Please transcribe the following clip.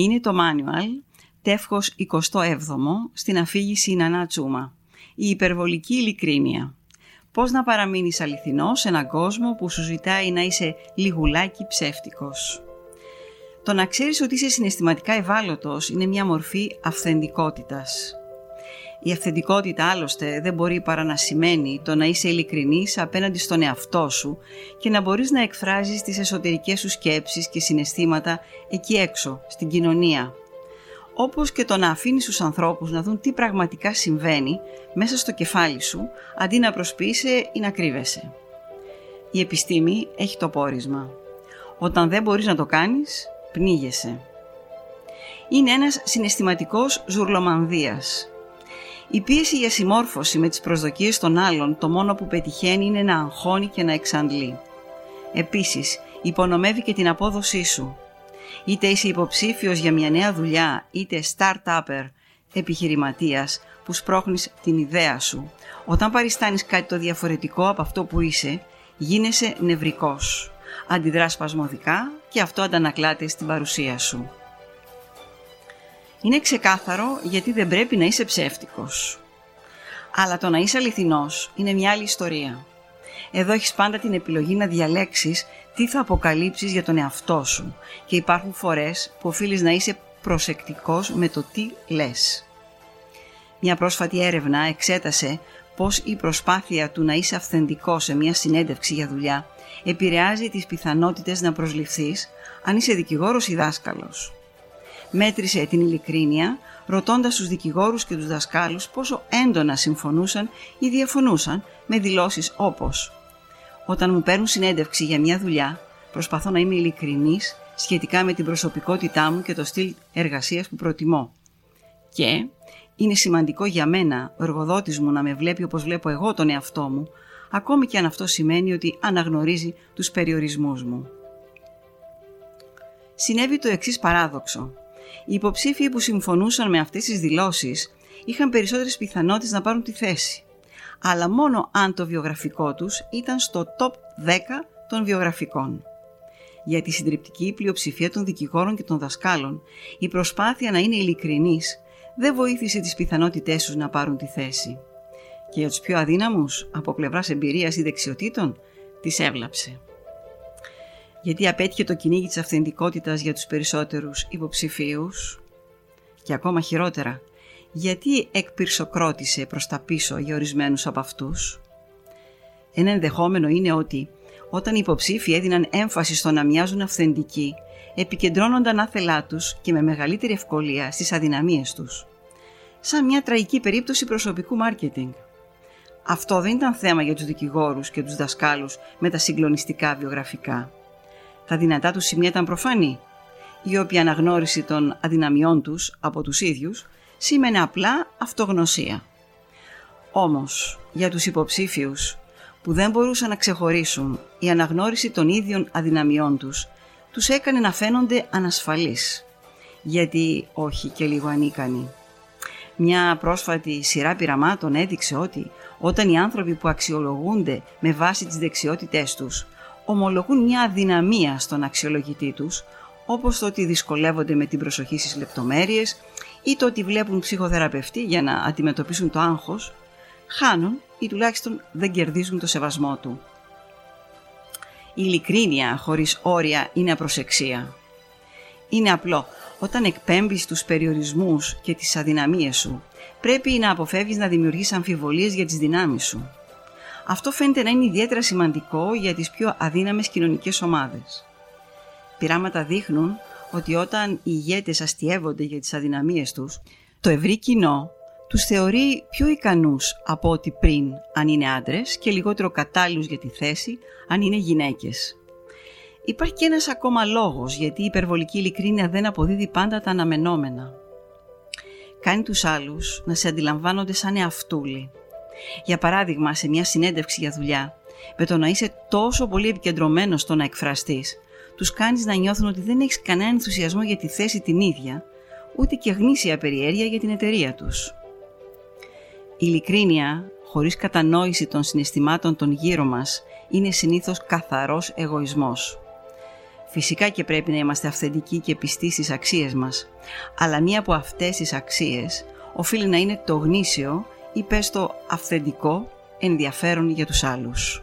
Είναι το manual τεύχος 27ο στην αφήγηση Νανά Τσούμα. Η υπερβολική ειλικρίνεια. Πώς να παραμείνεις αληθινός σε έναν κόσμο που σου ζητάει να είσαι λιγουλάκι ψεύτικος. Το να ξέρεις ότι είσαι συναισθηματικά ευάλωτος είναι μια μορφή αυθεντικότητας. Η αυθεντικότητα άλλωστε δεν μπορεί παρά να σημαίνει το να είσαι ειλικρινής απέναντι στον εαυτό σου και να μπορείς να εκφράζεις τις εσωτερικές σου σκέψεις και συναισθήματα εκεί έξω, στην κοινωνία. Όπως και το να αφήνεις τους ανθρώπους να δουν τι πραγματικά συμβαίνει μέσα στο κεφάλι σου, αντί να προσποιείσαι ή να κρύβεσαι. Η επιστήμη έχει το πόρισμα. Όταν δεν μπορείς να το κάνεις, πνίγεσαι. Είναι ένας συναισθηματικός ζουρλομανδίας η πίεση για συμμόρφωση με τις προσδοκίες των άλλων το μόνο που πετυχαίνει είναι να αγχώνει και να εξαντλεί. Επίσης, υπονομεύει και την απόδοσή σου. Είτε είσαι υποψήφιος για μια νέα δουλειά, είτε start-upper, επιχειρηματίας που σπρώχνεις την ιδέα σου. Όταν παριστάνεις κάτι το διαφορετικό από αυτό που είσαι, γίνεσαι νευρικός. Αντιδράς σπασμωδικά και αυτό αντανακλάται στην παρουσία σου. Είναι ξεκάθαρο γιατί δεν πρέπει να είσαι ψεύτικος. Αλλά το να είσαι αληθινός είναι μια άλλη ιστορία. Εδώ έχεις πάντα την επιλογή να διαλέξεις τι θα αποκαλύψεις για τον εαυτό σου και υπάρχουν φορές που οφείλεις να είσαι προσεκτικός με το τι λες. Μια πρόσφατη έρευνα εξέτασε πώς η προσπάθεια του να είσαι αυθεντικός σε μια συνέντευξη για δουλειά επηρεάζει τις πιθανότητες να προσληφθείς αν είσαι δικηγόρος ή δάσκαλος μέτρησε την ειλικρίνεια, ρωτώντας τους δικηγόρους και τους δασκάλους πόσο έντονα συμφωνούσαν ή διαφωνούσαν με δηλώσεις όπως «Όταν μου παίρνουν συνέντευξη για μια δουλειά, προσπαθώ να είμαι ειλικρινής σχετικά με την προσωπικότητά μου και το στυλ εργασίας που προτιμώ». Και «Είναι σημαντικό για μένα ο εργοδότης μου να με βλέπει όπως βλέπω εγώ τον εαυτό μου, ακόμη και αν αυτό σημαίνει ότι αναγνωρίζει τους περιορισμούς μου». Συνέβη το εξής παράδοξο. Οι υποψήφοι που συμφωνούσαν με αυτές τις δηλώσεις είχαν περισσότερες πιθανότητες να πάρουν τη θέση. Αλλά μόνο αν το βιογραφικό τους ήταν στο top 10 των βιογραφικών. Για τη συντριπτική πλειοψηφία των δικηγόρων και των δασκάλων, η προσπάθεια να είναι ειλικρινής δεν βοήθησε τις πιθανότητές τους να πάρουν τη θέση. Και για τους πιο αδύναμους, από πλευράς εμπειρίας ή δεξιοτήτων, τις έβλαψε γιατί απέτυχε το κυνήγι της αυθεντικότητας για τους περισσότερους υποψηφίους και ακόμα χειρότερα, γιατί εκπυρσοκρότησε προς τα πίσω για ορισμένους από αυτούς. Ένα ενδεχόμενο είναι ότι όταν οι υποψήφοι έδιναν έμφαση στο να μοιάζουν αυθεντικοί, επικεντρώνονταν άθελά τους και με μεγαλύτερη ευκολία στις αδυναμίες τους. Σαν μια τραγική περίπτωση προσωπικού μάρκετινγκ. Αυτό δεν ήταν θέμα για τους δικηγόρους και τους δασκάλους με τα συγκλονιστικά βιογραφικά. Τα δυνατά τους σημεία ήταν προφανή. Η οποία αναγνώριση των αδυναμιών τους από τους ίδιους σήμαινε απλά αυτογνωσία. Όμως, για τους υποψήφιους που δεν μπορούσαν να ξεχωρίσουν η αναγνώριση των ίδιων αδυναμιών τους, τους έκανε να φαίνονται ανασφαλείς, γιατί όχι και λίγο ανίκανοι. Μια πρόσφατη σειρά πειραμάτων έδειξε ότι όταν οι άνθρωποι που αξιολογούνται με βάση τις δεξιότητές τους ομολογούν μια αδυναμία στον αξιολογητή τους, όπως το ότι δυσκολεύονται με την προσοχή στις λεπτομέρειες ή το ότι βλέπουν ψυχοθεραπευτή για να αντιμετωπίσουν το άγχος, χάνουν ή τουλάχιστον δεν κερδίζουν το σεβασμό του. Η ειλικρίνεια χωρίς όρια είναι απροσεξία. Είναι απλό. Όταν εκπέμπεις τους περιορισμούς και τις αδυναμίες σου, πρέπει να αποφεύγεις να δημιουργείς αμφιβολίες για τις δυνάμεις σου. Αυτό φαίνεται να είναι ιδιαίτερα σημαντικό για τις πιο αδύναμες κοινωνικές ομάδες. Πειράματα δείχνουν ότι όταν οι ηγέτες αστειεύονται για τις αδυναμίες τους, το ευρύ κοινό τους θεωρεί πιο ικανούς από ό,τι πριν αν είναι άντρες και λιγότερο κατάλληλους για τη θέση αν είναι γυναίκες. Υπάρχει και ένας ακόμα λόγος γιατί η υπερβολική ειλικρίνεια δεν αποδίδει πάντα τα αναμενόμενα. Κάνει τους άλλους να σε αντιλαμβάνονται σαν εαυτούλοι για παράδειγμα, σε μια συνέντευξη για δουλειά, με το να είσαι τόσο πολύ επικεντρωμένος στο να εκφραστείς, τους κάνεις να νιώθουν ότι δεν έχεις κανένα ενθουσιασμό για τη θέση την ίδια, ούτε και γνήσια περιέργεια για την εταιρεία τους. Η ειλικρίνεια, χωρίς κατανόηση των συναισθημάτων των γύρω μας, είναι συνήθως καθαρός εγωισμός. Φυσικά και πρέπει να είμαστε αυθεντικοί και πιστοί στις αξίες μας, αλλά μία από αυτές τις αξίες οφείλει να είναι το γνήσιο ή πες το αυθεντικό ενδιαφέρον για τους άλλους.